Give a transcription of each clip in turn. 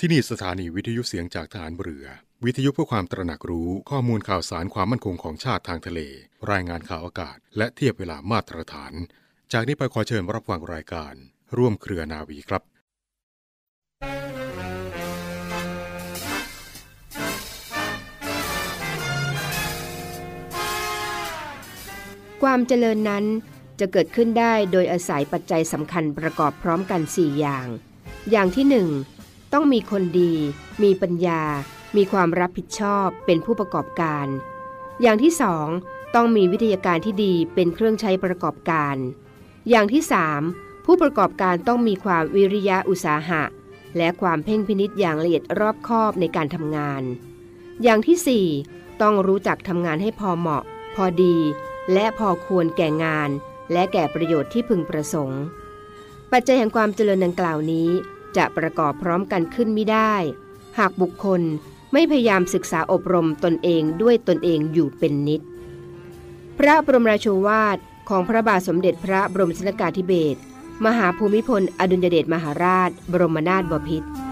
ที่นี่สถานีวิทยุเสียงจากฐานเรือ วิทยุเพื่อความตระหนักรู้ข้อมูลข่าวสารความมั่นคงของชาติทางทะเล รายงานข่าวอากาศ และเทียบเวลามาตรฐาน จากนี้ไปขอเชิญรับฟังรายการ ร่วมเครือนาวีครับความเจริญนั้นจะเกิดขึ้นได้โดยอาศัยปัจจัยสำคัญประกอบพร้อมกัน 4 อย่าง อย่างที่ 1 ต้องมีคนดี มีปัญญา มีความรับผิดชอบเป็นผู้ประกอบการ อย่างที่2ต้องมีวิทยาการที่ดีเป็นเครื่องใช้ประกอบการ อย่างที่3ผู้ประกอบการต้องมีความวิริยะอุตสาหะ และความเพ่งพินิษอย่างละเอียดรอบคอบในการทำงาน อย่างที่4ต้องรู้จักทำงานให้พอเหมาะ พอดี และพอควรแก่งาน และแก่ประโยชน์ที่พึงประสงค์ ปัจจัยแห่งความเจริญดังกล่าวนี้ จะประกอบพร้อมกันขึ้นไม่ได้ หากบุคคลไม่พยายามศึกษาอบรมตนเองด้วยตนเองอยู่เป็นนิด พระบรมราโชวาทของพระบาทสมเด็จพระบรมชนกาธิเบศรมหาภูมิพล อดุลยเดชมหาราช บรมนาถบพิตรร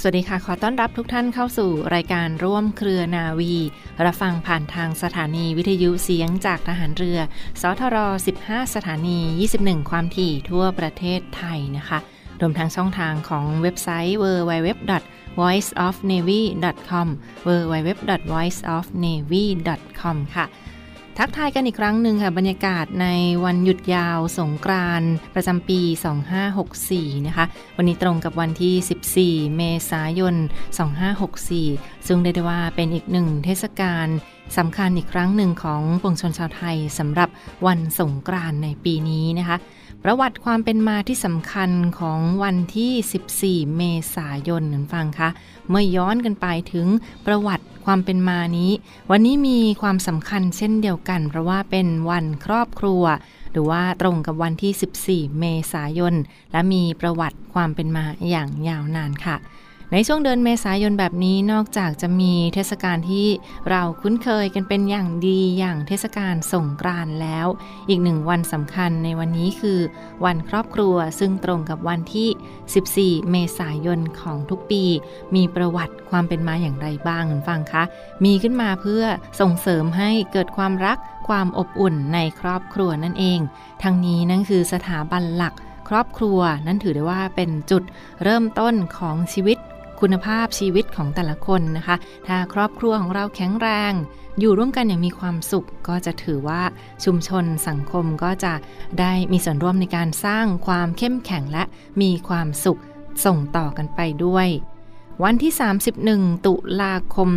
สวัสดีค่ะ ขอต้อนรับทุกท่านเข้าสู่รายการร่วมเครือนาวี รับฟังผ่านทางสถานีวิทยุเสียงจากทหารเรือ สทร 15 สถานี 21 ความถี่ทั่วประเทศไทยนะคะ รวมทั้งช่องทางของเว็บไซต์ www voiceofnavy.com www.voiceofnavy.com ค่ะ ทักทายกันอีกครั้งหนึ่งค่ะ บรรยากาศในวันหยุดยาวสงกรานต์ประจำปี 2564 นะคะ วันนี้ตรงกับวันที่ 14 เมษายน 2564 ซึ่งได้ได้ว่าเป็นอีกหนึ่งเทศกาลสำคัญอีกครั้งหนึ่งของปวงชนชาวไทยสำหรับวันสงกรานต์ในปีนี้นะคะ ประวัติความเป็นมาที่สำคัญของวันที่ 14 เมษายนนั้นฟังคะ เมื่อย้อนกันไปถึงประวัติความเป็นมานี้ วันนี้มีความสำคัญเช่นเดียวกัน เพราะว่าเป็นวันครอบครัว หรือว่าตรงกับวันที่ 14 เมษายน และมีประวัติความเป็นมาอย่างยาวนานค่ะ ในช่วงเดือนเมษายนแบบนี้นอกจากจะมีเทศกาลที่เราคุ้นเคยกันเป็นอย่างดีอย่างเทศกาลสงกรานต์แล้ว อีกหนึ่งวันสำคัญในวันนี้คือวันครอบครัวซึ่งตรงกับวันที่ 14 เมษายนของทุกปี มีประวัติความเป็นมาอย่างไรบ้างฟังคะ มีขึ้นมาเพื่อส่งเสริมให้เกิดความรักความอบอุ่นในครอบครัวนั่นเอง ทั้งนี้นั่นคือสถาบันหลักครอบครัวนั้นถือได้ว่าเป็นจุดเริ่มต้นของชีวิต คุณภาพชีวิตของแต่ละคนนะคะ ถ้าครอบครัวของเราแข็งแรง อยู่ร่วมกันอย่างมีความสุข ก็จะถือว่าชุมชนสังคมก็จะได้มีส่วนร่วมในการสร้างความเข้มแข็งและมีความสุขส่งต่อกันไปด้วย วันที่ 31 ตุลาคม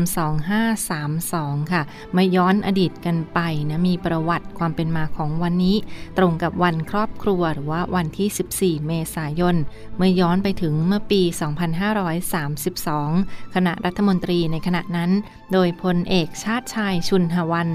2532 ค่ะ มาย้อนอดีตกันไปนะ มีประวัติความเป็นมาของวันนี้ ตรงกับวันครอบครัวหรือว่าวันที่ 14 เมษายน เมื่อย้อนไปถึงเมื่อปี 2532 คณะรัฐมนตรีในขณะนั้น โดยพลเอกชาติชายชุนหวัน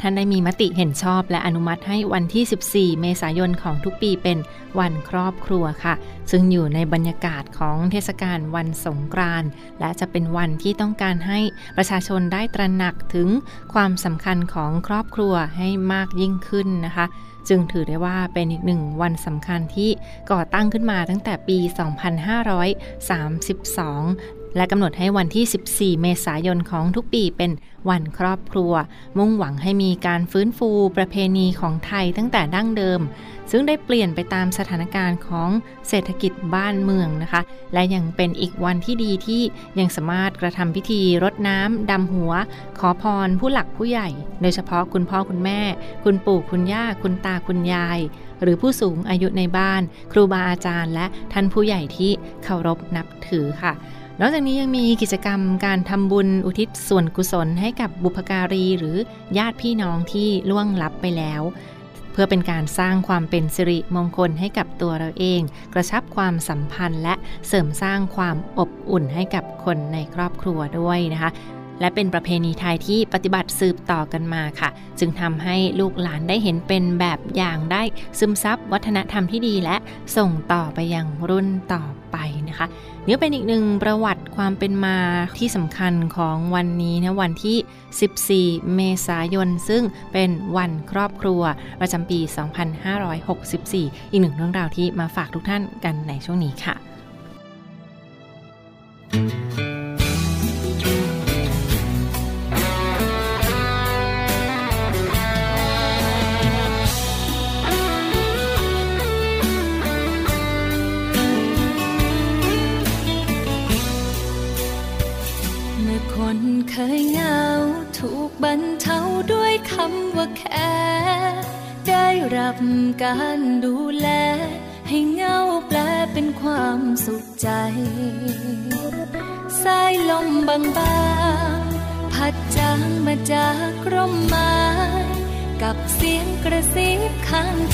ท่านได้มีมติเห็นชอบและอนุมัติให้วันที่ 14 เมษายนของทุกปีเป็นวันครอบครัวค่ะ ซึ่งอยู่ในบรรยากาศของเทศกาลวันสงกรานต์และจะเป็นวันที่ต้องการให้ประชาชนได้ตระหนักถึงความสำคัญของครอบครัวให้มากยิ่งขึ้นนะคะ จึงถือได้ว่าเป็นอีกหนึ่งวันสำคัญที่ก่อตั้งขึ้นมาตั้งแต่ปี 2532 และกำหนดให้วันที่ 14 เมษายนของทุกปีเป็นวันครอบครัว มุ่งหวังให้มีการฟื้นฟูประเพณีของไทยตั้งแต่ดั้งเดิม ซึ่งได้เปลี่ยนไปตามสถานการณ์ของเศรษฐกิจบ้านเมืองนะคะ และยังเป็นอีกวันที่ดีที่ยังสามารถกระทำพิธีรดน้ำดำหัว ขอพรผู้หลักผู้ใหญ่ โดยเฉพาะคุณพ่อคุณแม่ คุณปู่คุณย่าคุณตาคุณยาย หรือผู้สูงอายุในบ้าน ครูบาอาจารย์ และท่านผู้ใหญ่ที่เคารพนับถือค่ะ นอกจากนี้ยังมีกิจกรรมการทำบุญอุทิศส่วนกุศลให้กับบุพการีหรือญาติพี่น้องที่ล่วงลับไปแล้ว เพื่อเป็นการสร้างความเป็นสิริมงคลให้กับตัวเราเอง กระชับความสัมพันธ์และเสริมสร้างความอบอุ่นให้กับคนในครอบครัวด้วยนะคะและเป็นประเพณีไทยที่ปฏิบัติสืบต่อกันมาค่ะ จึงทำให้ลูกหลานได้เห็นเป็นแบบอย่างได้ซึมซับวัฒนธรรมที่ดีและส่งต่อไปยังรุ่นต่อไป นะคะนี่เป็นอีกหนึ่งประวัติความเป็นมาที่สำคัญของวันนี้นะวันที่ 14 เมษายน ซึ่งเป็นวันครอบครัวประจำปี 2564 อีกหนึ่งเรื่องราวที่มาฝากทุกท่านกันในช่วงนี้ค่ะเค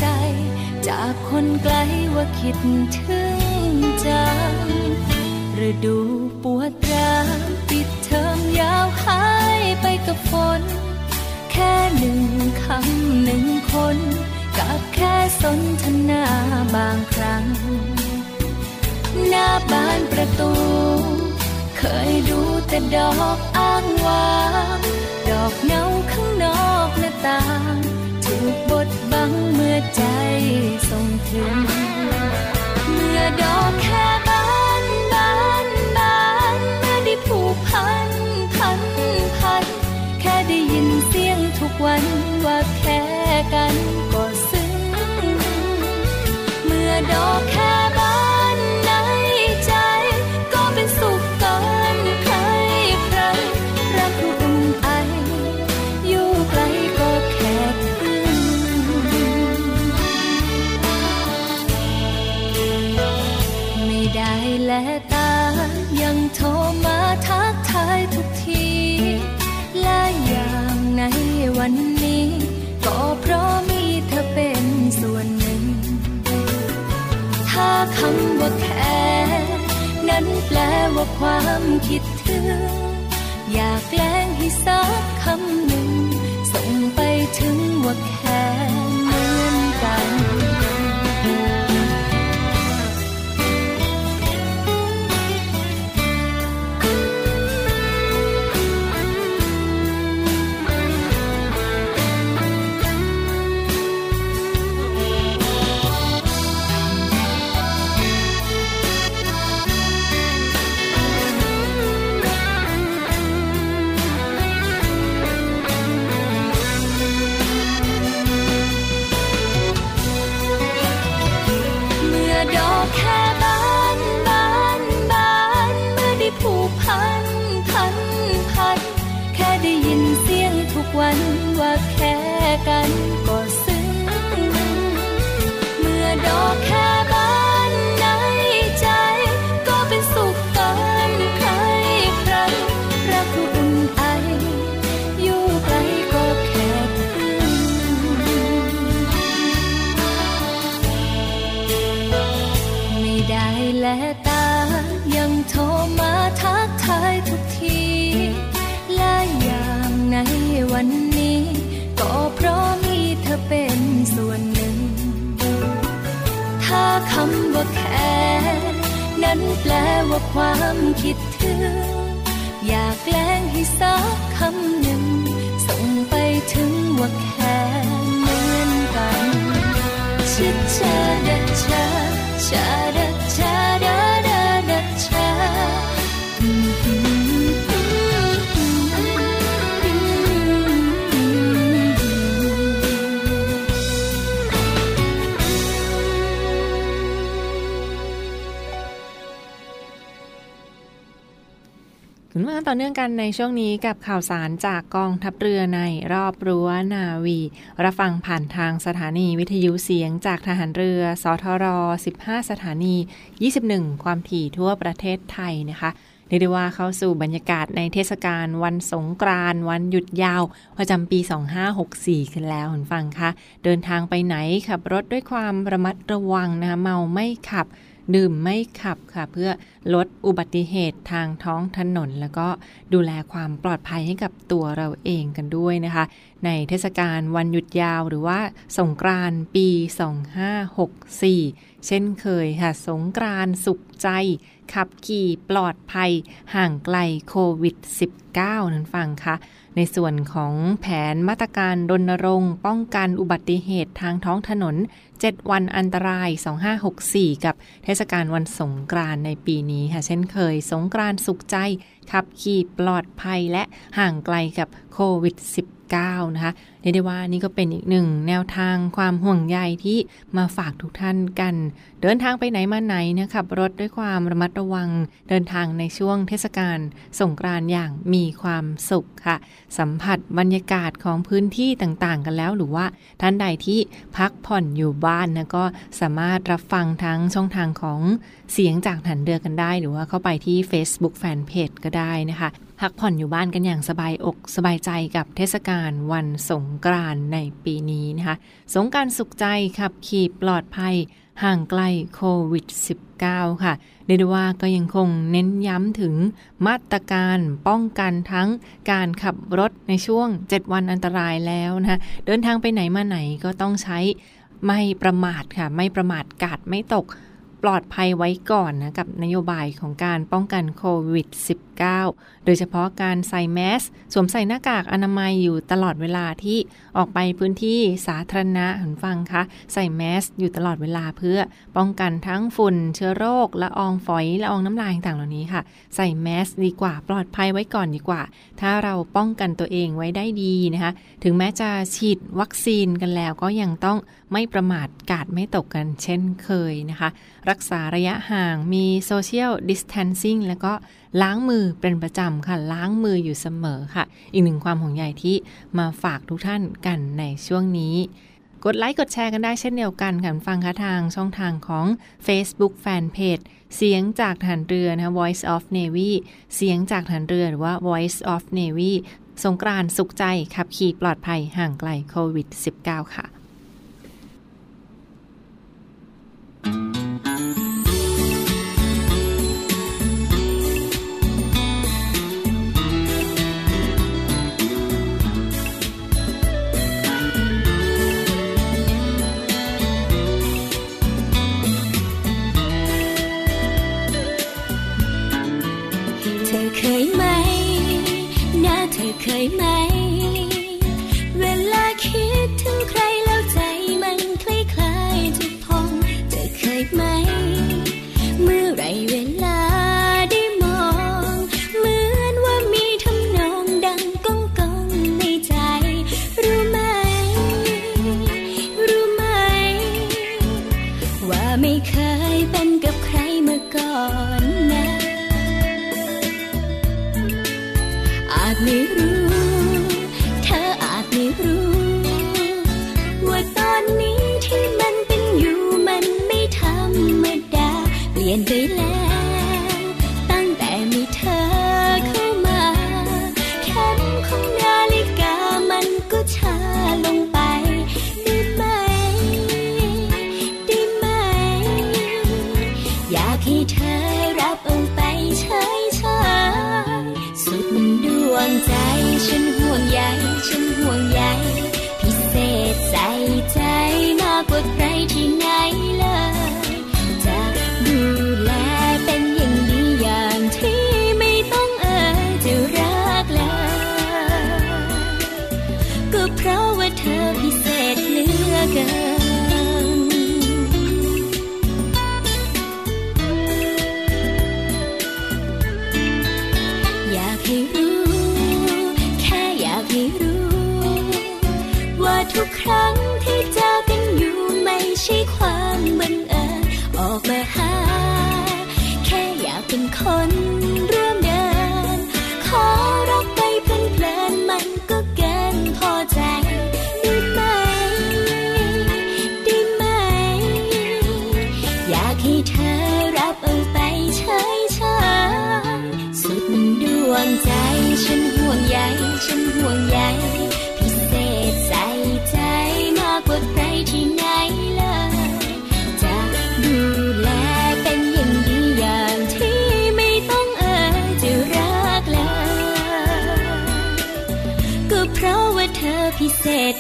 ใจ จากคนไกลว่าคิดถึงจังฤดูปวดร้าวปิดเทอมยาวหายไปกับฝน แค่หนึ่งคำหนึ่งคน กับแค่สนทนาบางครั้ง หน้าบ้านประตู เคยดูแต่ดอกอ้างวางดอกเงาข้างนอกหน้าต่างถูกบด บังเมื่อใจส่งถึงเมื่อดอกแค่วันว่าแค่กันก็ซึ้งเมื่อดอก ว่าแค่นั้นแปลว่าความคิดถึง อยากแกล้งให้สักคำหนึ่ง ส่งไปถึงว่าแค่ และตายังโทรมาทักทายทุกที และอย่างในวันนี้ ก็เพราะมีเธอเป็นส่วนหนึ่ง ถ้าคำว่าแค่นั้นแปลว่าความคิดถึง อยากแกล้งให้สักคำหนึ่ง ส่งไปถึงว่าแค่เหมือนกันชิดเธอเดชเธอ ด คุณมาต่อเนื่องกันในช่วงนี้กับข่าวสารจากกองทัพเรือในรอบรั้วนาวี รับฟังผ่านทางสถานีวิทยุเสียงจากทหารเรือ สทร 15 สถานี 21 ความถี่ทั่วประเทศไทยนะคะเรียกได้ว่าเข้าสู่บรรยากาศในเทศกาลวันสงกรานต์วันหยุดยาว ประจำปี 2564 กันแล้วคุณฟังคะ เดินทางไปไหนขับรถด้วยความระมัดระวังนะคะเมาไม่ขับ ดื่มไม่ขับค่ะเพื่อ ลดอุบัติเหตุทางท้องถนน แล้วก็ดูแลความปลอดภัยให้กับตัวเราเองกันด้วยนะคะ ในเทศกาลวันหยุดยาวหรือว่าสงกรานปี 2564 เช่นเคยค่ะ สงกรานสุขใจ ขับขี่ปลอดภัยห่างไกลโควิด -19 นั้นฟังคะในส่วนของแผนมาตรการรณรงค์ ป้องกันอุบัติเหตุทางท้องถนน 7 วันอันตราย 2564 กับเทศกาลวันสงกรานในปีนี้ค่ะ เช่นเคยสงกรานต์สุขใจ ขับขี่ปลอดภัยและห่างไกลกับโควิด -19 นะคะ เรียกได้ว่านี่ก็เป็นอีกหนึ่งแนวทางความห่วงใยที่มาฝากทุกท่านกัน เดินทางไปไหนมาไหนนะขับรถด้วยความระมัดระวัง เดินทางในช่วงเทศกาลสงกรานต์อย่างมีความสุขค่ะ สัมผัสบรรยากาศของพื้นที่ต่างๆ กันแล้วหรือว่าท่านใดที่พักผ่อนอยู่บ้านนะก็สามารถรับฟังทั้งช่องทางของเสียงจากหันเรือกันได้ หรือว่าเข้าไปที่ Facebook Fanpage ก็ได้นะคะ พักผ่อนอยู่บ้านกันอย่างสบายอกสบายใจกับเทศกาลวันสงกรานในปีนี้นะคะสงการสุขใจขับขี่ปลอดภัยห่างไกลโควิด -19 ค่ะเรียกได้ว่าก็ยังคงเน้นย้ำถึงมาตรการป้องกันทั้งการขับรถในช่วง 7 วันอันตรายแล้วนะคะเดินทางไปไหนมาไหนก็ต้องใช้ไม่ประมาทค่ะ ไม่ประมาทกาดไม่ตกปลอดภัยไว้ก่อนนะกับนโยบายของการป้องกันโควิด -19 โดยเฉพาะการใส่แมส สวมใส่หน้ากากอนามัยอยู่ตลอดเวลาที่ออกไปพื้นที่สาธารณะคุณฟังคะใส่แมสอยู่ตลอดเวลาเพื่อป้องกันทั้งฝุ่น เชื้อโรคละอองฝอยละอองน้ำลายต่างเหล่านี้ค่ะ ใส่แมสดีกว่าปลอดภัยไว้ก่อนดีกว่า ถ้าเราป้องกันตัวเองไว้ได้ดีนะคะ ถึงแม้จะฉีดวัคซีนกันแล้วก็ยังต้องไม่ประมาทการ์ดไม่ตกกันเช่นเคยนะคะ รักษาระยะห่างมี social distancing แล้วก็ ล้างมือเป็นประจำค่ะ ล้างมืออยู่เสมอค่ะ อีกหนึ่งความห่วงใยที่มาฝากทุกท่านกันในช่วงนี้กดไลค์กดแชร์กันได้เช่นเดียวกันค่ะคุณผู้ฟังคะทางช่องทางของ Facebook Fanpage เสียงจากทหารเรือนะ Voice of Navy เสียงจากฐานเรือหรือว่า Voice of Navy สงกรานต์สุขใจ ขับขี่ปลอดภัยห่างไกลโควิด -19 ค่ะ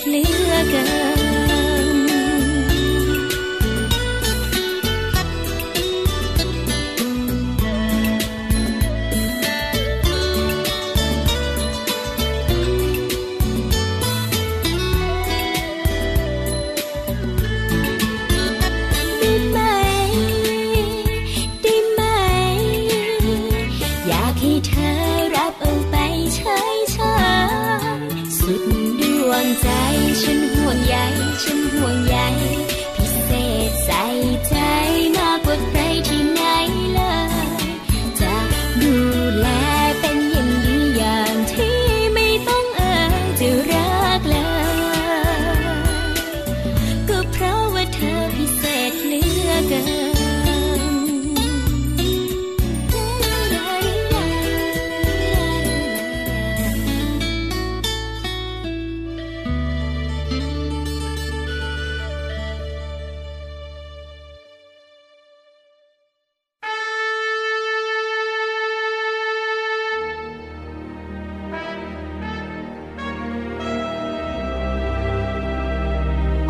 ភ្លៀងកើ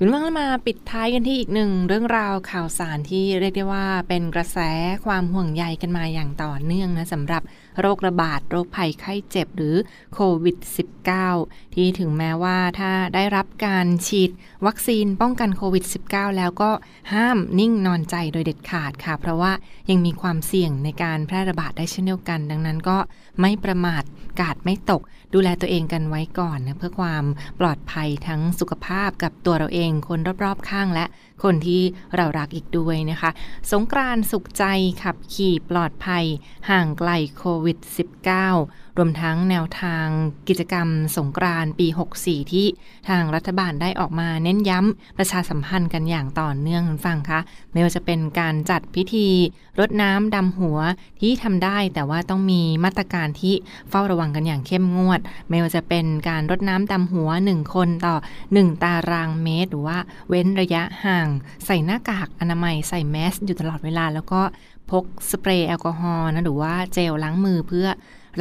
คุณว่างมาปิดท้ายกันที่อีกหนึ่งเรื่องราวข่าวสารที่เรียกได้ว่าเป็นกระแสความห่วงใยกันมาอย่างต่อเนื่องนะสำหรับโรคระบาด โรคภัยไข้เจ็บหรือโควิด -19 ที่ถึงแม้ว่าถ้าได้รับการฉีดวัคซีนป้องกันโควิด -19 แล้วก็ห้ามนิ่งนอนใจโดยเด็ดขาดค่ะ เพราะว่ายังมีความเสี่ยงในการแพร่ระบาดได้เช่นเดียวกัน ดังนั้นก็ไม่ประมาทกาดไม่ตก ดูแลตัวเองกันไว้ก่อนนะเพื่อความปลอดภัยทั้งสุขภาพกับตัวเราเองคนรอบๆข้างและ คนที่เรารักอีกด้วยนะคะ สงกรานต์สุขใจขับขี่ปลอดภัย ห่างไกลโควิด -19 รวมทั้งแนวทางกิจกรรมสงกรานต์ปี 64 ที่ทางรัฐบาลได้ออกมาเน้นย้ำประชาสัมพันธ์กันอย่างต่อเนื่องคุณฟังคะไม่ว่าจะเป็นการจัดพิธีรดน้ำดำหัวที่ทำได้ แต่ว่าต้องมีมาตรการที่เฝ้าระวังกันอย่างเข้มงวด ไม่ว่าจะเป็นการรดน้ำดำหัว 1 คนต่อ 1 ตารางเมตร หรือว่าเว้นระยะห่าง ใส่หน้ากากอนามัยใส่แมสอยู่ตลอดเวลา แล้วก็พกสเปรย์แอลกอฮอล์นะหรือว่าเจลล้างมือเพื่อ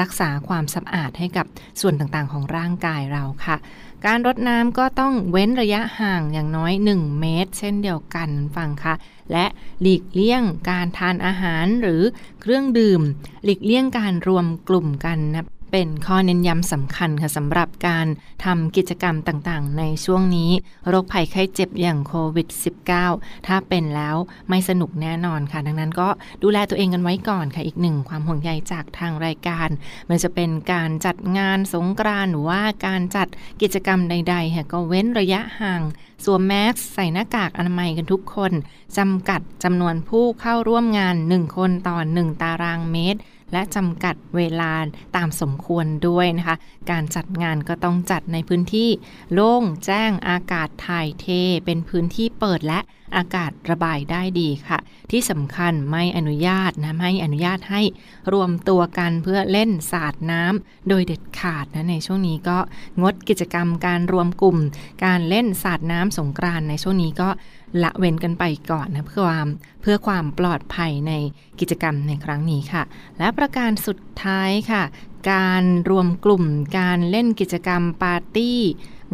รักษาความสะอาดให้กับส่วนต่างๆ ของร่างกายเราค่ะ การรดน้ำก็ต้องเว้นระยะห่างอย่างน้อย 1 เมตร เช่นเดียวกันฟังค่ะ และหลีกเลี่ยงการทานอาหารหรือเครื่องดื่ม หลีกเลี่ยงการรวมกลุ่มกันนะ เป็นข้อเน้นย้ำสำคัญค่ะสำหรับการทำกิจกรรมต่างๆ ในช่วงนี้ โรคภัยไข้เจ็บอย่างโควิด -19 ถ้าเป็นแล้วไม่สนุกแน่นอนค่ะ ดังนั้นก็ดูแลตัวเองกันไว้ก่อนค่ะ อีกหนึ่งความห่วงใยจากทางรายการมันจะเป็นการจัดงานสงกรานต์หรือว่าการจัดกิจกรรมใดๆค่ะก็เว้นระยะห่างสวมแมสใส่หน้ากากอนามัยกันทุกคนจำกัดจำนวนผู้เข้าร่วมงาน 1 คนต่อ 1 ตารางเมตร และจำกัดเวลาตามสมควรด้วยนะคะ การจัดงานก็ต้องจัดในพื้นที่โล่งแจ้งอากาศถ่ายเท เป็นพื้นที่เปิดและอากาศระบายได้ดีค่ะ ที่สำคัญไม่อนุญาตนะไม่อนุญาตให้รวมตัวกันเพื่อเล่นสาดน้ำโดยเด็ดขาดนะในช่วงนี้ก็งดกิจกรรมการรวมกลุ่ม การเล่นสาดน้ำสงกรานในช่วงนี้ก็ ละเว้นกันไปก่อนนะเพื่อความเพื่อความปลอดภัยในกิจกรรมในครั้งนี้ค่ะ และประการสุดท้ายค่ะ การรวมกลุ่มการเล่นกิจกรรมปาร์ตี้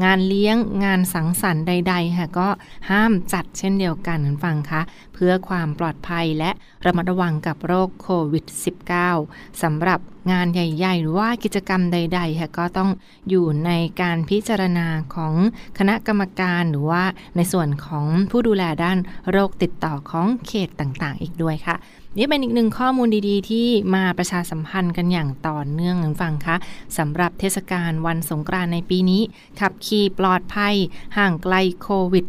งานเลี้ยงงานสังสรรค์ใดๆค่ะก็ห้ามจัดเช่นเดียวกันคุณฟังคะ เพื่อความปลอดภัยและระมัดระวังกับโรคโควิด -19 สำหรับงานใหญ่ๆ หรือว่ากิจกรรมใดๆค่ะก็ต้องอยู่ในการพิจารณาของคณะกรรมการหรือว่าในส่วนของผู้ดูแลด้านโรคติดต่อของเขตต่างๆ อีกด้วยค่ะ นี่เป็นอีกหนึ่งข้อมูลดีๆ ที่มาประชาสัมพันธ์กันอย่างต่อเนื่องคุณฟังคะสำหรับเทศกาลวันสงกรานต์ในปีนี้ ขับขี่ปลอดภัย ห่างไกลโควิด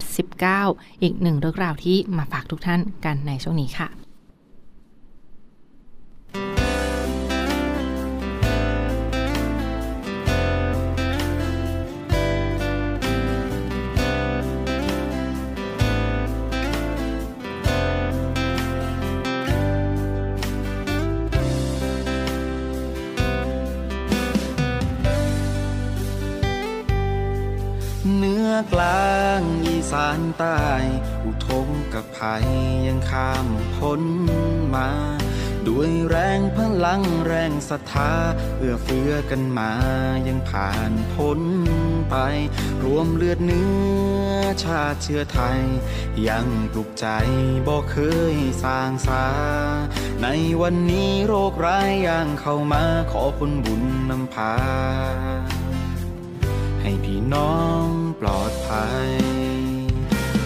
-19 อีกหนึ่งเรื่องราวที่มาฝากทุกท่านกันในช่วงนี้ค่ะ กลางอีสานใต้ อุทมกับภัยยังข้ามพ้นมา ด้วยแรงพลังแรงศรัทธาเอื้อเฟื้อกันมายังผ่านพ้นไป รวมเลือดเนื้อชาติเชื้อไทย ยังปลุกใจบ่เคยสร้างสา ในวันนี้โรคร้ายย่างเข้ามาขอผลบุญนำพา ให้พี่ น้องปลอดภัย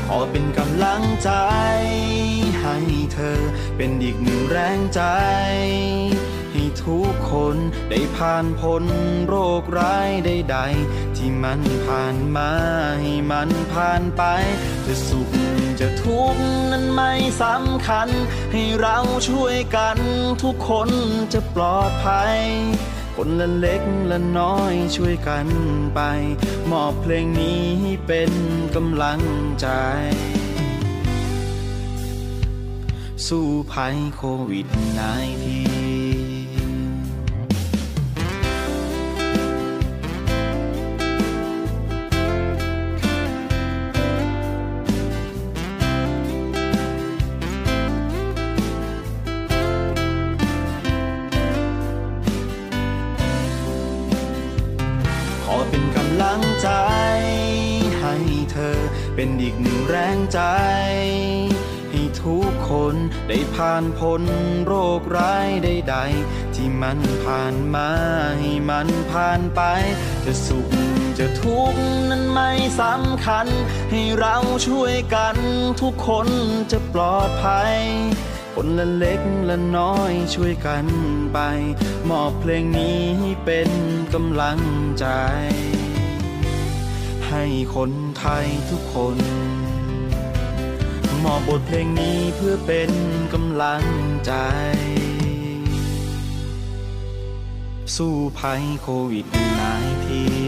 ขอเป็นกำลังใจ ให้เธอเป็นอีกหนึ่งแรงใจ ให้ทุกคนได้ผ่านพ้นโรคร้ายใดๆที่มันผ่านมาให้มันผ่านไป จะสุขจะทุกข์นั้นไม่สำคัญ ให้เราช่วยกันทุกคนจะปลอดภัย คนละเล็กละน้อยช่วยกันไป มอบเพลงนี้เป็นกำลังใจ สู้ภัยโควิด -19 ขอเป็นกำลังใจ ให้เธอเป็นอีกหนึ่งแรงใจ ให้ทุกคนได้ผ่านพ้นโรคร้ายใดๆที่มันผ่านมาให้มันผ่านไป จะสุขจะทุกข์นั้นไม่สำคัญ ให้เราช่วยกันทุกคนจะปลอดภัย คนละเล็กละน้อยช่วยกันไป มอบเพลงนี้เป็นกำลังใจ ให้คนไทยทุกคน มอบบทเพลงนี้เพื่อเป็นกำลังใจ สู้ภัยโควิด -19